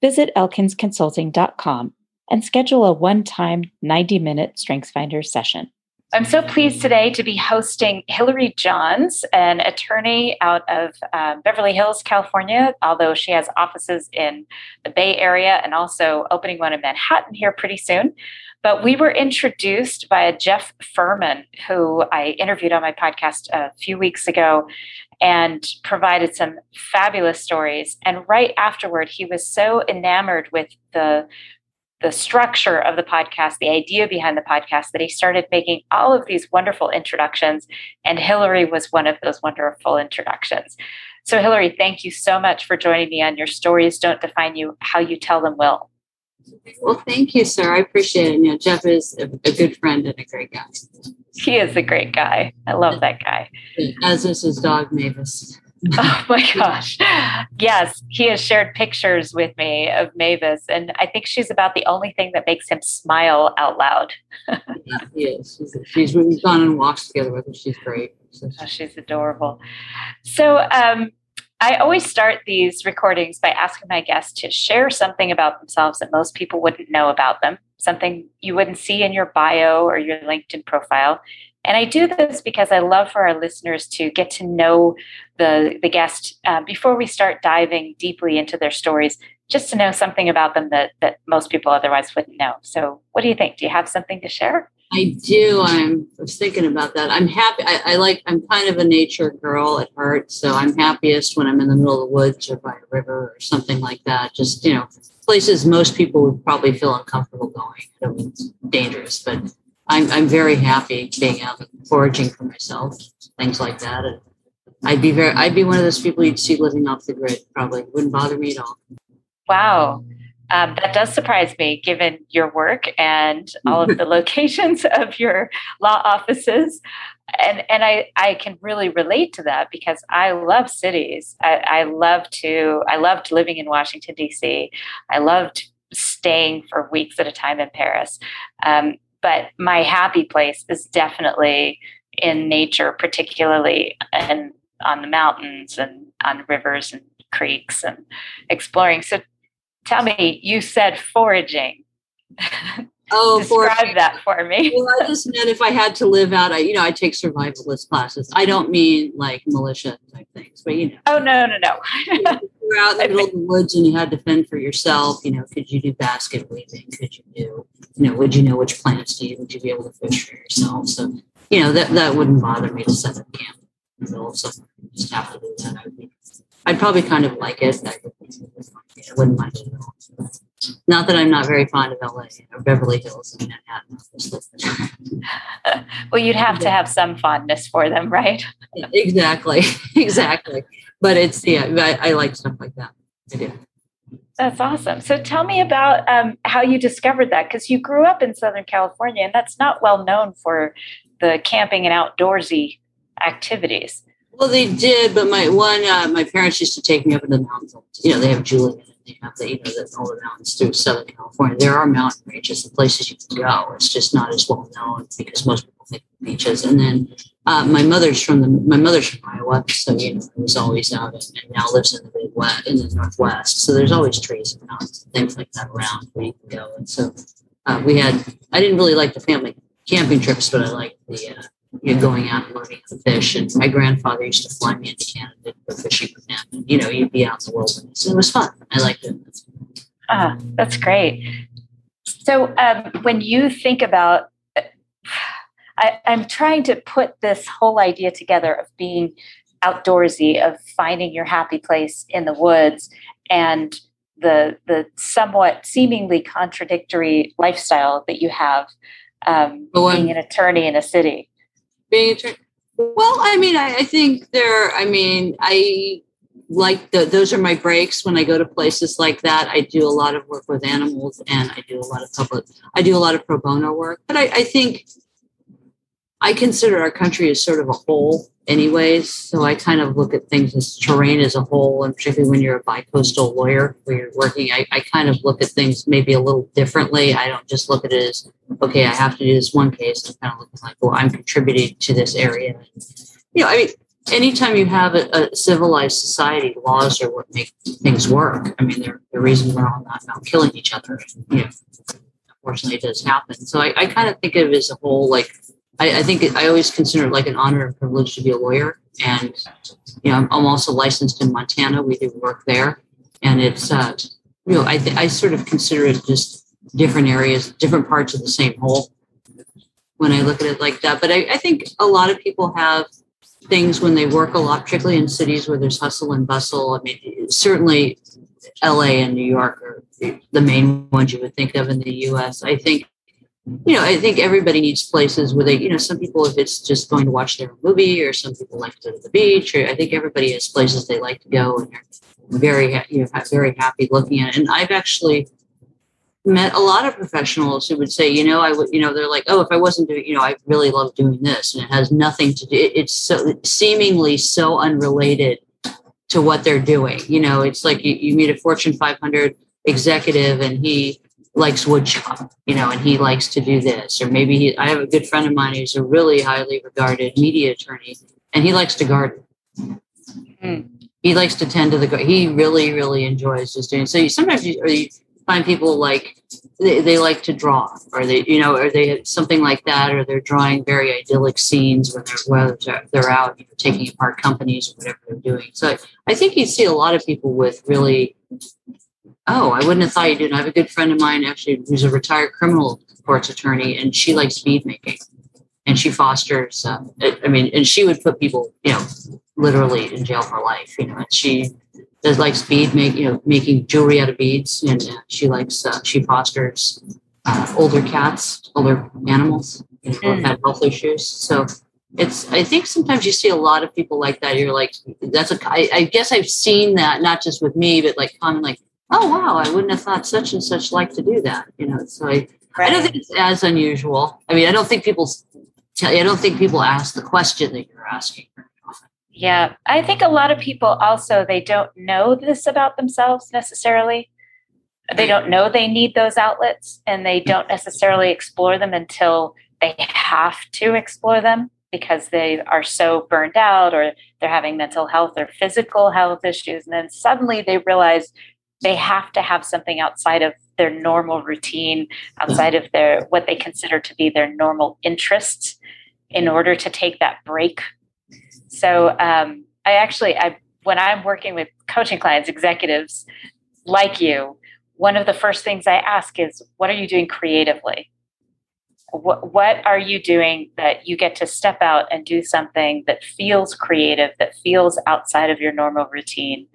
visit elkinsconsulting.com and schedule a one time 90 minute StrengthsFinder session. I'm so pleased today to be hosting Hillary Johns, an attorney out of uh, Beverly Hills, California, although she has offices in the Bay Area and also opening one in Manhattan here pretty soon. But we were introduced by a Jeff Furman, who I interviewed on my podcast a few weeks ago and provided some fabulous stories. And right afterward, he was so enamored with the the structure of the podcast, the idea behind the podcast, that he started making all of these wonderful introductions. And Hillary was one of those wonderful introductions. So, Hillary, thank you so much for joining me on Your Stories Don't Define You, How You Tell Them Will. Well, thank you, sir. I appreciate it. You know, Jeff is a, a good friend and a great guy. He is a great guy. I love that guy. As is his dog, Mavis. oh my gosh. Yes, he has shared pictures with me of Mavis, and I think she's about the only thing that makes him smile out loud. yeah, he is. She's, she's we've gone and walked together with her. She's great. So oh, she's adorable. So, um, I always start these recordings by asking my guests to share something about themselves that most people wouldn't know about them, something you wouldn't see in your bio or your LinkedIn profile. And I do this because I love for our listeners to get to know the, the guest uh, before we start diving deeply into their stories, just to know something about them that, that most people otherwise wouldn't know. So, what do you think? Do you have something to share? I do. I'm I was thinking about that. I'm happy. I, I, like. I'm kind of a nature girl at heart, so I'm happiest when I'm in the middle of the woods or by a river or something like that. Just you know, places most people would probably feel uncomfortable going. It's dangerous, but I'm, I'm very happy being out foraging for myself, things like that. And I'd be very, I'd be one of those people you'd see living off the grid. Probably wouldn't bother me at all. Wow. Um, that does surprise me given your work and all of the locations of your law offices. And, and I, I can really relate to that because I love cities. I, I love to, I loved living in Washington, D.C. I loved staying for weeks at a time in Paris. Um, but my happy place is definitely in nature, particularly and on the mountains and on rivers and creeks and exploring. So tell me, you said foraging. Oh, describe that for me. well, I just meant if I had to live out, I you know I take survivalist classes. I don't mean like militia type things, but you know. Oh no no no! you're out in the middle of the woods and you had to fend for yourself. You know, could you do basket weaving? Could you do you know? Would you know which plants to eat? Would you be able to fish for yourself? So you know that that wouldn't bother me to set up camp in the middle of. Just have to do that. I'd, be, I'd probably kind of like it. I wouldn't mind it at all. Not that I'm not very fond of LA or Beverly Hills and Manhattan. well, you'd have to have some fondness for them, right? exactly, exactly. But it's yeah, I, I, like stuff like that. I do. That's awesome. So tell me about um, how you discovered that because you grew up in Southern California, and that's not well known for the camping and outdoorsy activities. Well, they did, but my one, uh, my parents used to take me up in the mountains. You know, they have Julian you have the, you know, the, all the mountains through Southern California. There are mountain ranges and places you can go. It's just not as well known because most people think beaches. And then uh, my mother's from the my mother's from Iowa, so you know, was always out and, and, now lives in the Midwest, in the Northwest. So there's always trees and mountains things like that around where you can go. And so uh, we had. I didn't really like the family camping trips, but I liked the uh, you know, going out and learning to fish. And my grandfather used to fly me into Canada to go fishing with him. And, you know, you'd be out in the wilderness. And it was fun. I liked it. Ah, that's great. So um, when you think about, I, I'm trying to put this whole idea together of being outdoorsy, of finding your happy place in the woods, and the the somewhat seemingly contradictory lifestyle that you have um, being an attorney in a city. Being attorney. Well, I mean, I, I think there. I mean, I like the, those are my breaks when I go to places like that. I do a lot of work with animals, and I do a lot of public. I do a lot of pro bono work, but I, I think I consider our country as sort of a whole anyways. So I kind of look at things as terrain as a whole, and particularly when you're a bi-coastal lawyer where you're working, I, I kind of look at things maybe a little differently. I don't just look at it as, okay, I have to do this one case. I'm kind of looking like, well, I'm contributing to this area. You know, I mean, anytime you have a, a civilized society, laws are what make things work. I mean, they're the reason we're all not, not killing each other. You know, unfortunately, it does happen. So I, I kind of think of it as a whole, like I, I think I always consider it like an honor and privilege to be a lawyer. And, you know, I'm, also licensed in Montana. We do work there. And it's, uh, you know, I, th- I sort of consider it just different areas, different parts of the same whole when I look at it like that. But I, I think a lot of people have things when they work a lot, particularly in cities where there's hustle and bustle. I mean, certainly LA and New York are the main ones you would think of in the US. I think you know, I think everybody needs places where they, you know, some people, if it's just going to watch their movie, or some people like to go to the beach, or I think everybody has places they like to go, and they're very, you know, very happy looking at it. And I've actually met a lot of professionals who would say, you know, I would, you know, they're like, oh, if I wasn't doing, you know, I really love doing this, and it has nothing to do. It's so seemingly so unrelated to what they're doing. You know, it's like you, you meet a Fortune 500 executive, and he likes woodshop, you know, and he likes to do this. Or maybe he, I have a good friend of mine who's a really highly regarded media attorney, and he likes to garden. Mm. He likes to tend to the garden. He really, really enjoys just doing. So you, sometimes you, or you find people like they, they like to draw, or they, you know, or they something like that, or they're drawing very idyllic scenes when they're whether they're out, you know, taking apart companies or whatever they're doing. So I think you see a lot of people with really oh, I wouldn't have thought you did. I have a good friend of mine actually who's a retired criminal courts attorney, and she likes bead making, and she fosters. Uh, I mean, and she would put people, you know, literally in jail for life. You know, and she does likes bead make, you know, making jewelry out of beads, and uh, she likes uh, she fosters uh, older cats, older animals, you know, mm. had health issues. So it's i think sometimes you see a lot of people like that you're like that's a I, I guess i've seen that not just with me but like common like oh wow, I wouldn't have thought such and such like to do that. You know, so I, right. I don't think it's as unusual. I mean, I don't think people tell I don't think people ask the question that you're asking. Yeah, I think a lot of people also they don't know this about themselves necessarily. They don't know they need those outlets and they don't necessarily explore them until they have to explore them because they are so burned out or they're having mental health or physical health issues. And then suddenly they realize they have to have something outside of their normal routine outside of their what they consider to be their normal interests in order to take that break. So um, i actually i when i'm working with coaching clients executives like you one of the first things i ask is what are you doing creatively? What, what are you doing that you get to step out and do something that feels creative that feels outside of your normal routine?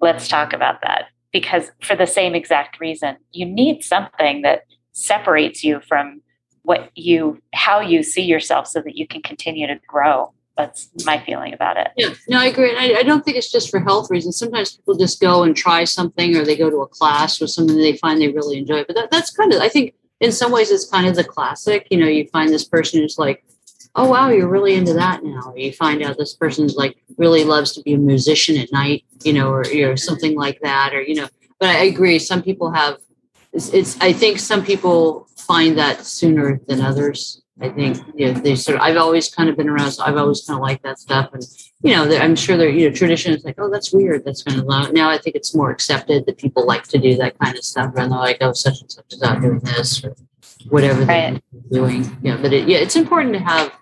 Let's talk about that because for the same exact reason. You need something that separates you from what you how you see yourself so that you can continue to grow. That's my feeling about it. Yeah no i agree I, I don't think it's just for health reasons. Sometimes people just go and try something or they go to a class or something they find they really enjoy but that, that's kind of i think in some ways it's kind of the classic you know you find this person who's like oh wow you're really into that now or you find out this person's like really loves to be a musician at night you know or you know something like that or you know but i agree some people have it's, it's i think some people find that sooner than others i think you know, they sort of i've always kind of been around so i've always kind of liked that stuff and you know i'm sure they're you know tradition is like oh that's weird that's kind of loud now i think it's more accepted that people like to do that kind of stuff and they're like oh such and such is out doing this or whatever right. they're doing yeah but it, yeah it's important to have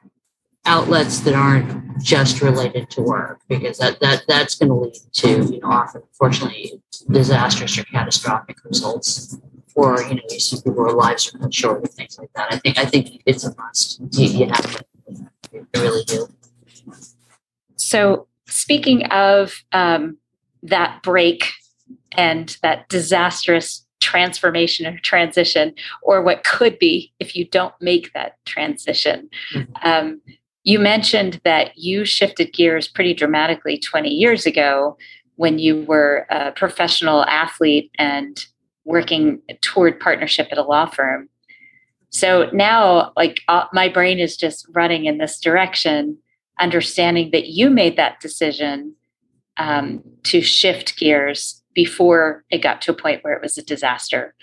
outlets that aren't just related to work because that that that's going to lead to you know often unfortunately disastrous or catastrophic results or you know you see people whose lives are cut short and things like that. I think I think it's a must. You, you have to you really do. So speaking of um, that break and that disastrous transformation or transition, or what could be if you don't make that transition. Mm-hmm. Um, you mentioned that you shifted gears pretty dramatically 20 years ago when you were a professional athlete and working toward partnership at a law firm. So now, like, uh, my brain is just running in this direction, understanding that you made that decision um, to shift gears before it got to a point where it was a disaster.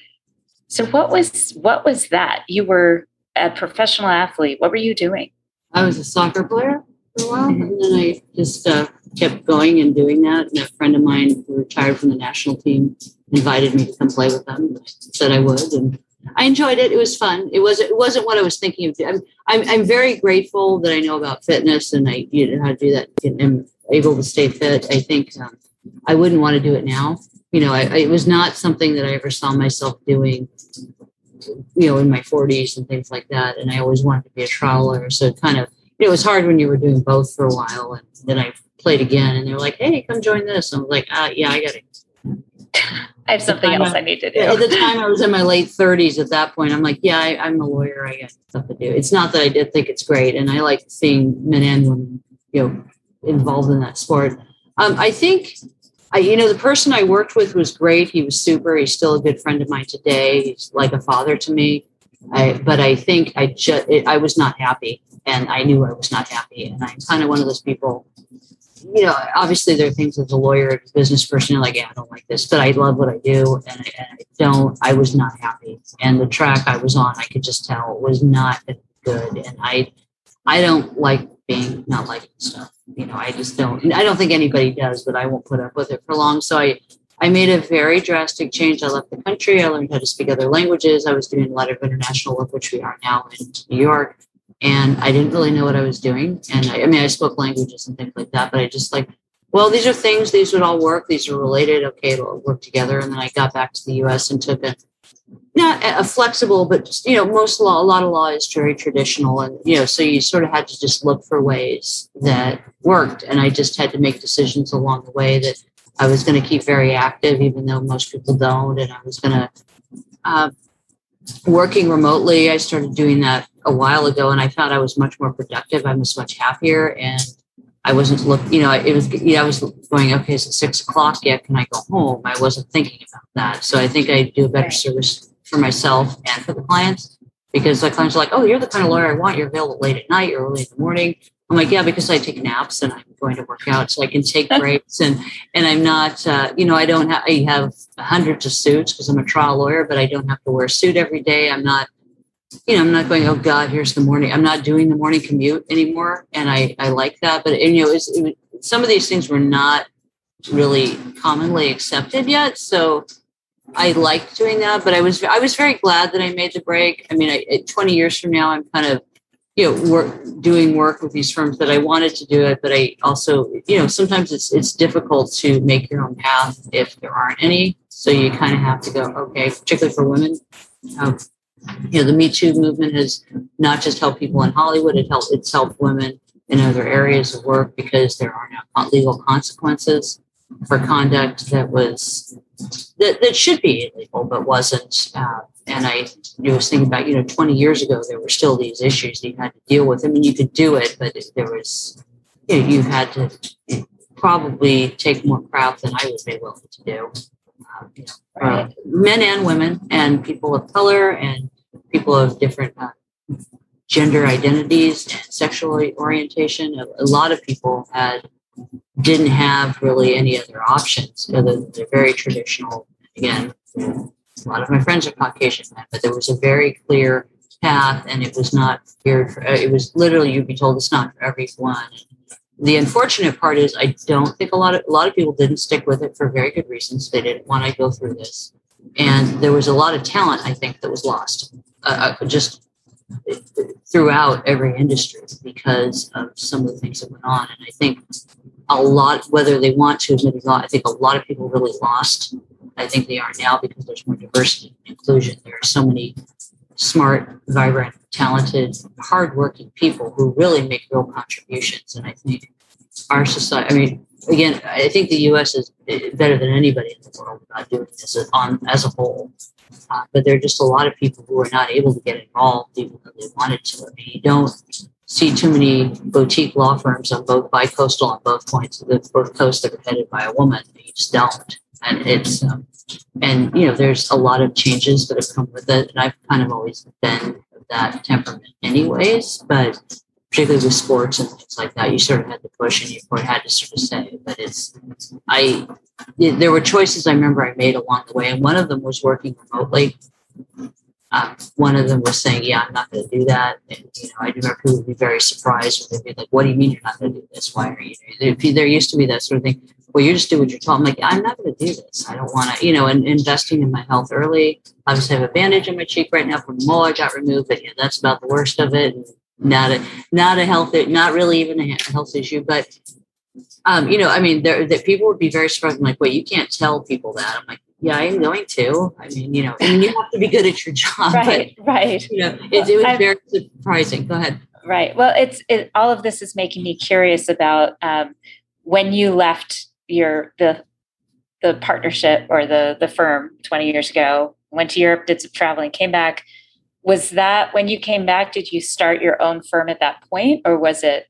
So, what was what was that? You were a professional athlete. What were you doing? I was a soccer player for a while, mm-hmm. and then I just uh, kept going and doing that. And a friend of mine who retired from the national team invited me to come play with them. I said I would, and I enjoyed it. It was fun. It was it wasn't what I was thinking of. I'm I'm, I'm very grateful that I know about fitness and I you know how to do that and am able to stay fit. I think um, I wouldn't want to do it now. You know, I, I, it was not something that I ever saw myself doing. You know, in my 40s and things like that, and I always wanted to be a lawyer. So it kind of it was hard when you were doing both for a while, and then I played again, and they're like, "Hey, come join this." I'm like, uh, "Yeah, I got it." I have something else I, I need to do. At the time, I was in my late 30s. At that point, I'm like, yeah, I, am a lawyer. I got stuff to do. It's not that I did think it's great, and I like seeing men and women, you know, involved in that sport. Um, I think, I, you know, the person I worked with was great. He was super. He's still a good friend of mine today. He's like a father to me. I, but I think I just I was not happy, and I knew I was not happy, and I'm kind of one of those people you know, obviously there are things as a lawyer, as a business person, you're like, yeah, I don't like this, but I love what I do. And I, and I, don't, I was not happy. And the track I was on, I could just tell was not good. And I, I don't like being not liking stuff. You know, I just don't, I don't think anybody does, but I won't put up with it for long. So I, I made a very drastic change. I left the country. I learned how to speak other languages. I was doing a lot of international work, which we are now in New York and I didn't really know what I was doing. And I, I, mean, I spoke languages and things like that, but I just like, well, these are things, these would all work, these are related. Okay, it'll work together. And then I got back to the US and took a not a flexible, but just, you know, most law, a lot of law is very traditional. And, you know, so you sort of had to just look for ways that worked. And I just had to make decisions along the way that I was going to keep very active, even though most people don't. And I was going to, uh, working remotely, I started doing that a while ago and I found I was much more productive. I was much happier and I wasn't look, you know, it was, you know, I was going, okay, it's six o'clock yet. Can I go home? I wasn't thinking about that. So I think I do a better service for myself and for the clients because the clients are like, oh, you're the kind of lawyer I want. You're available late at night or early in the morning. I'm like, yeah, because I take naps and I'm going to work out, so I can take breaks and and I'm not, uh, you know, I don't have I have hundreds of suits because I'm a trial lawyer, but I don't have to wear a suit every day. I'm not you know, I'm not going, oh God, here's the morning. I'm not doing the morning commute anymore. And I, I like that. But, and, you know, it's, it, some of these things were not really commonly accepted yet. So I liked doing that, but I was, I was very glad that I made the break. I mean, I, 20 years from now, I'm kind of, you know, work, doing work with these firms that I wanted to do it, but I also, you know, sometimes it's, it's difficult to make your own path if there aren't any. So you kind of have to go, okay, particularly for women, um, you know, the Me Too movement has not just helped people in Hollywood, it helped it's helped women in other areas of work because there are now legal consequences for conduct that was that, that should be illegal but wasn't. Uh, and I you was thinking about, you know, 20 years ago there were still these issues that you had to deal with. I mean, you could do it, but there was you, know, you had to probably take more crap than I would be willing to do. Uh, you know, uh, men and women and people of color and people of different uh, gender identities sexual orientation. A, a, lot of people had didn't have really any other options other than the very traditional. Again, a lot of my friends are Caucasian men, but there was a very clear path, and it was not geared for. It was literally you'd be told it's not for everyone. The unfortunate part is I don't think a lot of a lot of people didn't stick with it for very good reasons. They didn't want to go through this, and there was a lot of talent I think that was lost uh, uh, just throughout every industry because of some of the things that went on. And I think a lot, whether they want to admit it or not, I think a lot of people really lost. I think they are now because there's more diversity and inclusion. There are so many smart, vibrant, talented, hardworking people who really make real contributions. And I think our society, I mean, again, I think the U.S. is better than anybody in the world about doing this on as a whole. Uh, but there are just a lot of people who are not able to get involved even though they wanted to. I mean, you don't see too many boutique law firms on both bi-coastal on both points of both coasts that are headed by a woman. You just don't. And it's um, and you know, there's a lot of changes that have come with it. And I've kind of always been that temperament anyways, but particularly with sports and things like that, you sort of had to push and you had to sort of say, but it's, I, it, there were choices I remember I made along the way. And one of them was working remotely. Um, one of them was saying, yeah, I'm not going to do that. And, you know, I remember people would be very surprised. When they'd be like, what do you mean you're not going to do this? Why are you? There used to be that sort of thing. Well, you just do what you're told. I'm like, I'm not going to do this. I don't want to, you know, and investing in my health early. Obviously, I have a bandage on my cheek right now from the mole I got removed, but yeah, that's about the worst of it. And not a not a health not really even a health issue but um you know i mean there that people would be very surprised I'm like wait you can't tell people that. I'm like yeah i'm going to. I mean you know I mean, you have to be good at your job right but, right you know it, it was I'm, very surprising. Go ahead. Right. Well it's it, all of this is making me curious about um, when you left your the the partnership or the the firm 20 years ago went to europe did some traveling came back was that when you came back did you start your own firm at that point or was it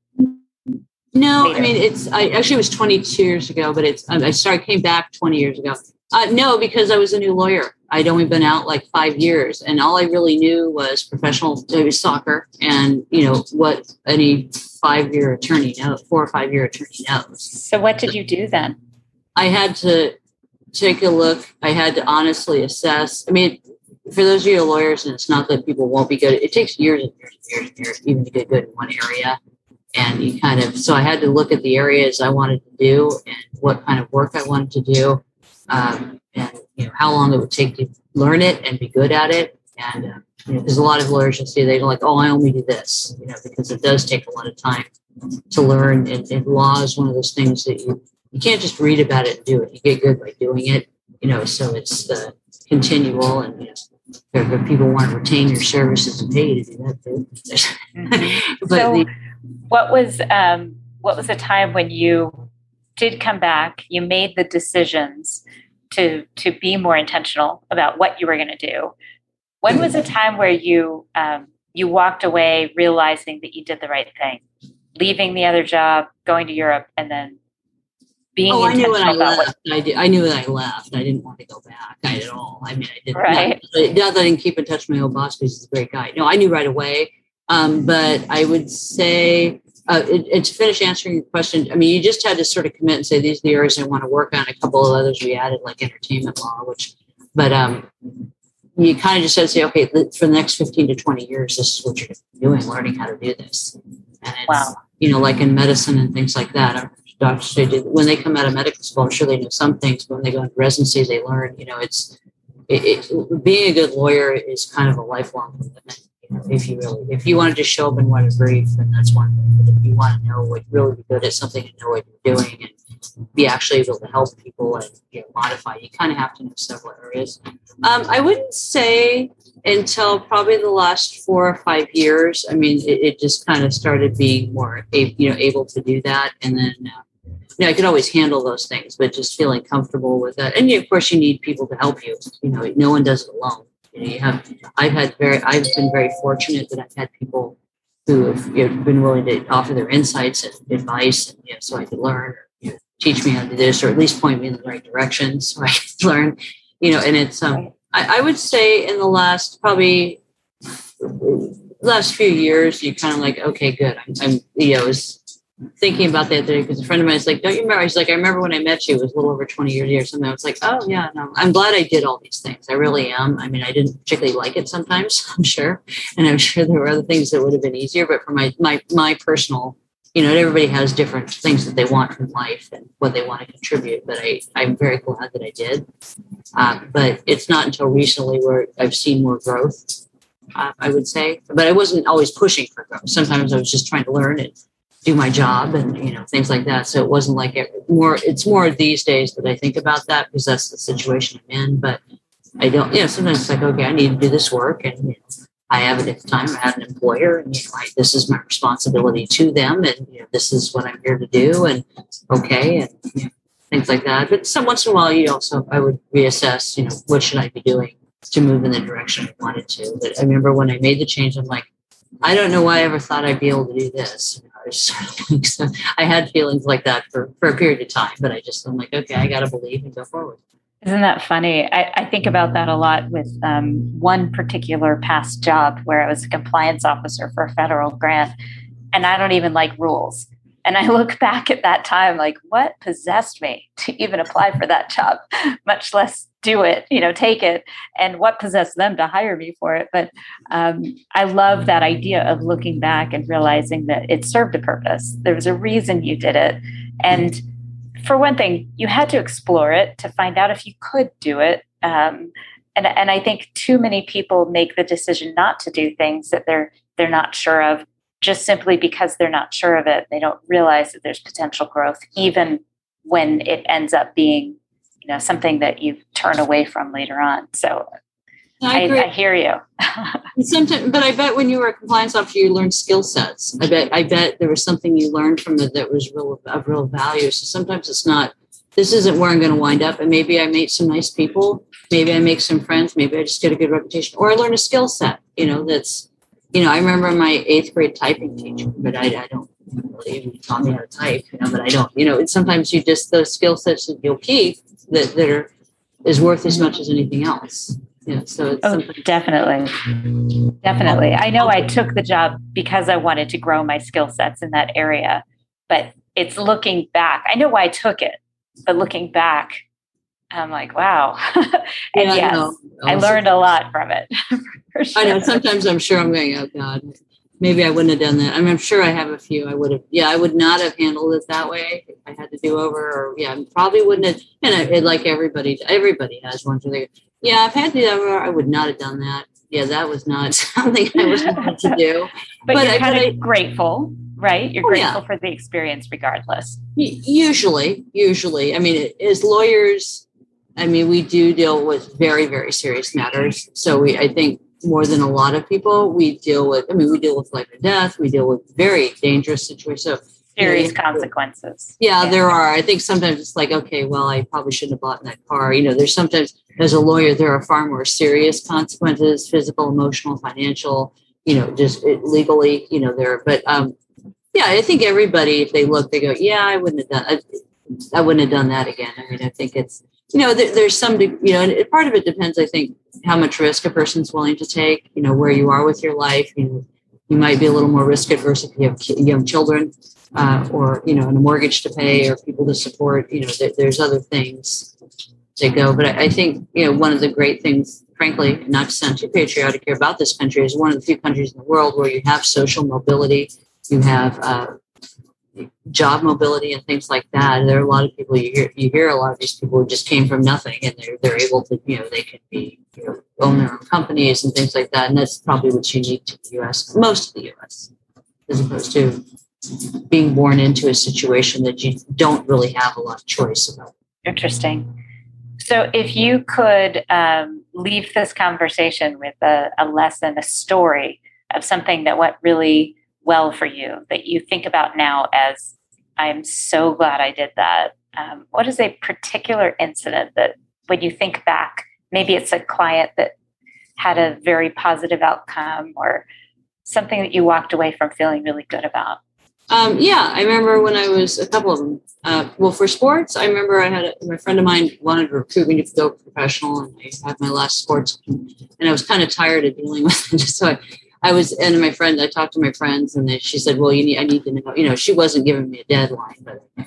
no later? i mean it's i actually it was 22 years ago but it's i started came back 20 years ago. Uh, no because i was a new lawyer. I'd only been out like five years and all i really knew was professional was soccer and you know what any five year attorney knows four or five year attorney knows. So what did you do then? I had to take a look i had to honestly assess i mean for those of you lawyers, and it's not that people won't be good, it takes years and years and years and years even to get good in one area. And you kind of, so I had to look at the areas I wanted to do and what kind of work I wanted to do, um, and you know how long it would take to learn it and be good at it. And uh, you know, because a lot of lawyers will see they're like, "Oh, I only do this," you know, because it does take a lot of time to learn. And, and law is one of those things that you you can't just read about it and do it. You get good by doing it, you know. So it's uh, continual and you know, if people want to retain your services and pay you to do that too. but so the, what was um, what was the time when you did come back? You made the decisions to to be more intentional about what you were going to do. When was a time where you um, you walked away realizing that you did the right thing, leaving the other job, going to Europe, and then being oh, I knew when I left. What, I, did, I knew when I left. I didn't want to go back at all. I mean, I didn't. Right. Not, not that I didn't keep in touch with my old boss because he's a great guy. No, I knew right away. Um, but I would say uh, it, it, to finish answering your question, I mean, you just had to sort of commit and say these are the areas I want to work on. A couple of others we added, like entertainment law, which, but um, you kind of just had to say, okay, for the next fifteen to twenty years, this is what you're doing, learning how to do this. And it's, wow. you know, like in medicine and things like that doctors they do when they come out of medical school i'm sure they know some things but when they go into residency they learn you know it's it, it, being a good lawyer is kind of a lifelong commitment you know, if you really if you want to just show up and want to brief then that's one thing but if you want to know what really be good at something and know what you're doing and be actually able to help people and you know, modify you kind of have to know several areas. Um, i wouldn't say until probably the last four or five years i mean it, it just kind of started being more you know able to do that and then uh, you know, I could always handle those things, but just feeling comfortable with that. And of course, you need people to help you. You know, no one does it alone. You know, you have. I've had very. I've been very fortunate that I've had people who have you know, been willing to offer their insights and advice, and you know, so I could learn, or, you know, teach me how to do this, or at least point me in the right direction, so I could learn. You know, and it's. Um, I, I would say in the last probably last few years, you kind of like, okay, good. I'm, I'm you know, was thinking about that today because a friend of mine is like, "Don't you remember?" He's like, "I remember when I met you. It was a little over twenty years or something." I was like, "Oh yeah, no, I'm glad I did all these things. I really am. I mean, I didn't particularly like it sometimes, I'm sure, and I'm sure there were other things that would have been easier. But for my my my personal, you know, everybody has different things that they want from life and what they want to contribute. But I I'm very glad that I did. Uh, but it's not until recently where I've seen more growth uh, I would say, but I wasn't always pushing for growth. Sometimes I was just trying to learn and do my job and you know things like that. So it wasn't like it more. It's more these days that I think about that because that's the situation I'm in. But I don't. You know, sometimes it's like okay, I need to do this work, and you know, I have it at the time. I had an employer, and you know, I, this is my responsibility to them, and you know, this is what I'm here to do, and okay, and you know, things like that. But some once in a while, you also I would reassess. You know, what should I be doing to move in the direction I wanted to? But I remember when I made the change, I'm like, I don't know why I ever thought I'd be able to do this. I, had feelings like that for, for a period of time, but I just I'm like, okay, I got to believe and go forward. Isn't that funny? I, I, think about that a lot with um, one particular past job where I was a compliance officer for a federal grant, and I don't even like rules. And I look back at that time like, what possessed me to even apply for that job, much less do it, you know, take it, and what possessed them to hire me for it. But um, I love that idea of looking back and realizing that it served a purpose. There was a reason you did it. And for one thing, you had to explore it to find out if you could do it. Um, and, and I think too many people make the decision not to do things that they're they're not sure of just simply because they're not sure of it. They don't realize that there's potential growth, even when it ends up being, you know, something that you turn away from later on. So I, I, I, hear you. Sometimes, but I bet when you were a compliance officer, you learned skill sets. I bet, I bet there was something you learned from it that was real of real value. So sometimes it's not. This isn't where I'm going to wind up, and maybe I meet some nice people. Maybe I make some friends. Maybe I just get a good reputation, or I learn a skill set. You know, that's. You know, I remember my eighth grade typing teacher, but I, I don't really even taught me how to type. You know, but I don't. You know, it's sometimes you just those skill sets that you'll keep that that are is worth as much as anything else yeah so oh, definitely. Definitely. I know i took the job because i wanted to grow my skill sets in that area but it's looking back i know why i took it but looking back i'm like wow. And yeah, yes I, I learned a lot from it sure. i know. sometimes i'm sure i'm going oh god maybe i wouldn't have done that I mean, i'm sure i have a few i would have yeah i would not have handled it that way if i had to do over or yeah I probably wouldn't have and I, it, like everybody everybody has one where they yeah, I've had the other. I would not have done that. Yeah, that was not something I was meant to do. but, but, you're I, kind of grateful, right? You're oh, grateful yeah. for the experience, regardless. Usually, usually. I mean, as lawyers, I mean, we do deal with very, very serious matters. So we, I think, more than a lot of people, we deal with. I mean, we deal with life and death. We deal with very dangerous situations. So serious consequences. Yeah, yeah, there are. I think sometimes it's like, okay, well, I probably shouldn't have bought in that car. You know, there's sometimes as a lawyer, there are far more serious consequences, physical, emotional, financial, you know, just legally, you know, there. But um, yeah, I think everybody, if they look, they go, yeah, I wouldn't have done, I, I wouldn't have done that again. I mean, I think it's, you know, there, there's some, you know, and part of it depends, I think, how much risk a person's willing to take, you know, where you are with your life. You know, you might be a little more risk adverse if you have young children uh, or you know, and a mortgage to pay or people to support. You know, there, there's other things to go. But I, I, think you know one of the great things, frankly, not to sound too patriotic here about this country, is one of the few countries in the world where you have social mobility, you have uh, job mobility, and things like that. There are a lot of people you hear. You hear a lot of these people who just came from nothing, and they're they're able to you know they can be you know, own their own companies and things like that. And that's probably what's unique to the U.S. Most of the U.S. as opposed to being born into a situation that you don't really have a lot of choice about. Interesting. So, if you could um, leave this conversation with a, a lesson, a story of something that went really well for you that you think about now as I'm so glad I did that. Um, what is a particular incident that when you think back, maybe it's a client that had a very positive outcome or something that you walked away from feeling really good about? Um, yeah, I remember when I was a couple of them. Uh, well, for sports, I remember I had a, my friend of mine wanted to recruit me to go professional, and I had my last sports, and I was kind of tired of dealing with it. So I, I was, and my friend, I talked to my friends, and she said, "Well, you need, I need to know." You know, she wasn't giving me a deadline, but I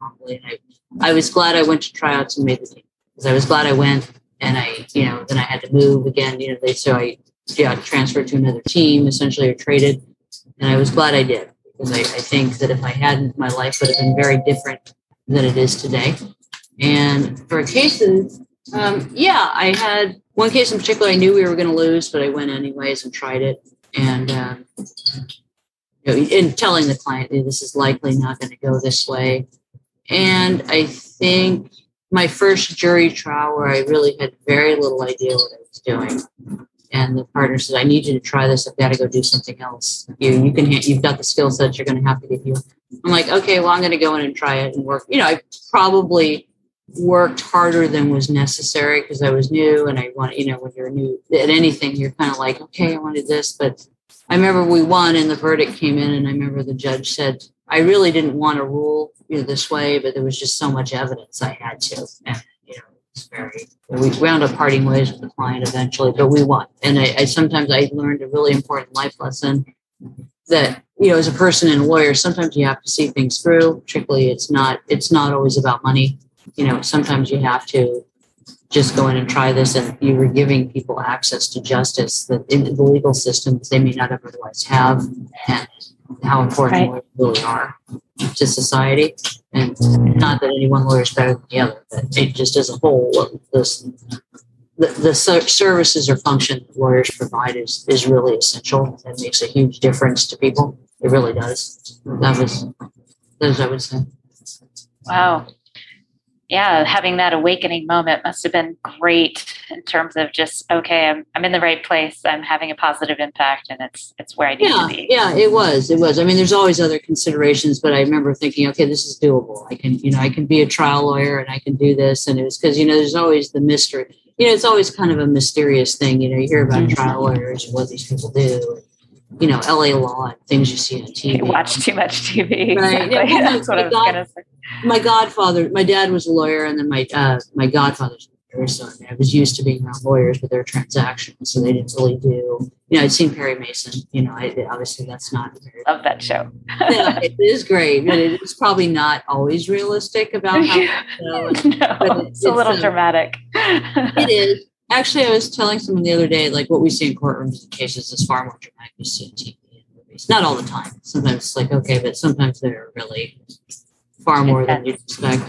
I, I was glad I went to tryouts and made the team because I was glad I went, and I, you know, then I had to move again. You know, they so I yeah transferred to another team essentially or traded, and I was glad I did because I, I think that if I hadn't, my life would have been very different than it is today. And for cases, um, yeah, I had one case in particular, I knew we were going to lose, but I went anyways and tried it. And um, you know, in telling the client this is likely not going to go this way. And I think my first jury trial where I really had very little idea what I was doing. And the partner said, I need you to try this. I've got to go do something else. You, you can, you've got the skill sets. You're going to have to get you. I'm like, okay, well, I'm going to go in and try it and work. You know, I probably worked harder than was necessary because I was new and I want, you know, when you're new at anything, you're kind of like, okay, I wanted this. But I remember we won and the verdict came in, and I remember the judge said, I really didn't want to rule you know, this way, but there was just so much evidence I had to. And, you know, it's very, we wound up parting ways with the client eventually, but we won. And I, I sometimes I learned a really important life lesson that you know as a person and a lawyer sometimes you have to see things through particularly it's not it's not always about money you know sometimes you have to just go in and try this and you were giving people access to justice that in the legal systems they may not otherwise have and how important right. lawyers really are to society. And not that any one lawyer is better than the other but it just as a whole this the, the services or function that lawyers provide is, is really essential. And makes a huge difference to people. It really does. That was as i would say wow yeah, having that awakening moment must have been great in terms of just okay, I'm I'm in the right place. I'm having a positive impact, and it's it's where I need yeah, to be. Yeah, it was. It was. I mean, there's always other considerations, but I remember thinking, okay, this is doable. I can, you know, I can be a trial lawyer, and I can do this. And it was because you know, there's always the mystery. You know, it's always kind of a mysterious thing. You know, you hear about mm-hmm. trial lawyers and what these people do. You know, LA law and things you see on TV. You watch too much TV. Right. Exactly. Yeah, That's what I was going to say my godfather, my dad was a lawyer, and then my uh, my godfather's a lawyer. So I, mean, I was used to being around lawyers, but they're transactions, so they didn't really do. You know, I'd seen Perry Mason. You know, I, obviously that's not. Very, Love that show. yeah, it is great, but it's probably not always realistic about how. no, it's, it's, a little uh, dramatic. it is. Actually, I was telling someone the other day, like what we see in courtrooms and cases is far more dramatic than you see on TV and movies. Not all the time. Sometimes it's like okay, but sometimes they're really far more than you'd expect.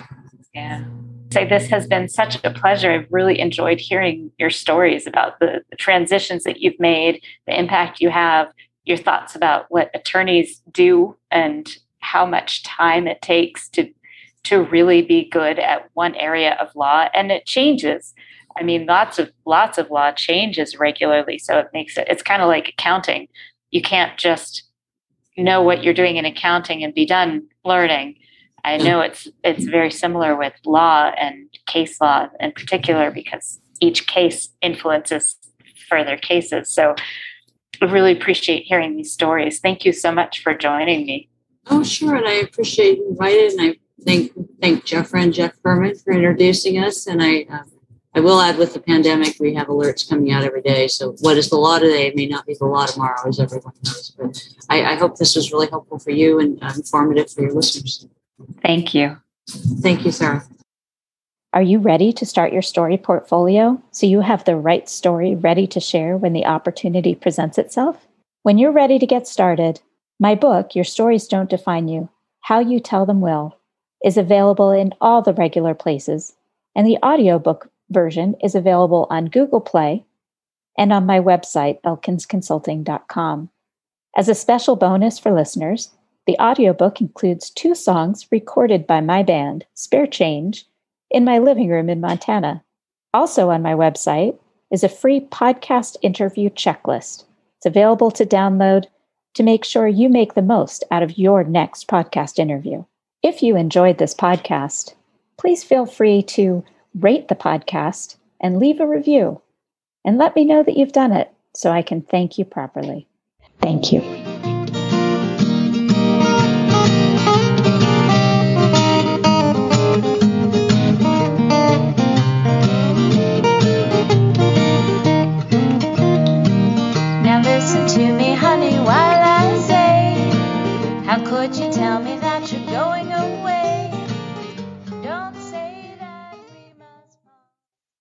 Yeah. So this has been such a pleasure. I've really enjoyed hearing your stories about the, the transitions that you've made, the impact you have, your thoughts about what attorneys do and how much time it takes to to really be good at one area of law and it changes i mean lots of lots of law changes regularly so it makes it it's kind of like accounting you can't just know what you're doing in accounting and be done learning I know it's it's very similar with law and case law in particular because each case influences further cases. So I really appreciate hearing these stories. Thank you so much for joining me. Oh, sure. And I appreciate you invited. And I thank thank Jeff and Jeff Furman for introducing us. And I uh, I will add with the pandemic, we have alerts coming out every day. So what is the law today may not be the law tomorrow, as everyone knows. But I, I hope this was really helpful for you and uh, informative for your listeners. Thank you. Thank you, Sarah. Are you ready to start your story portfolio so you have the right story ready to share when the opportunity presents itself? When you're ready to get started, my book, Your Stories Don't Define You How You Tell Them Will, is available in all the regular places, and the audiobook version is available on Google Play and on my website, elkinsconsulting.com. As a special bonus for listeners, the audiobook includes two songs recorded by my band, Spare Change, in my living room in Montana. Also on my website is a free podcast interview checklist. It's available to download to make sure you make the most out of your next podcast interview. If you enjoyed this podcast, please feel free to rate the podcast and leave a review. And let me know that you've done it so I can thank you properly. Thank you.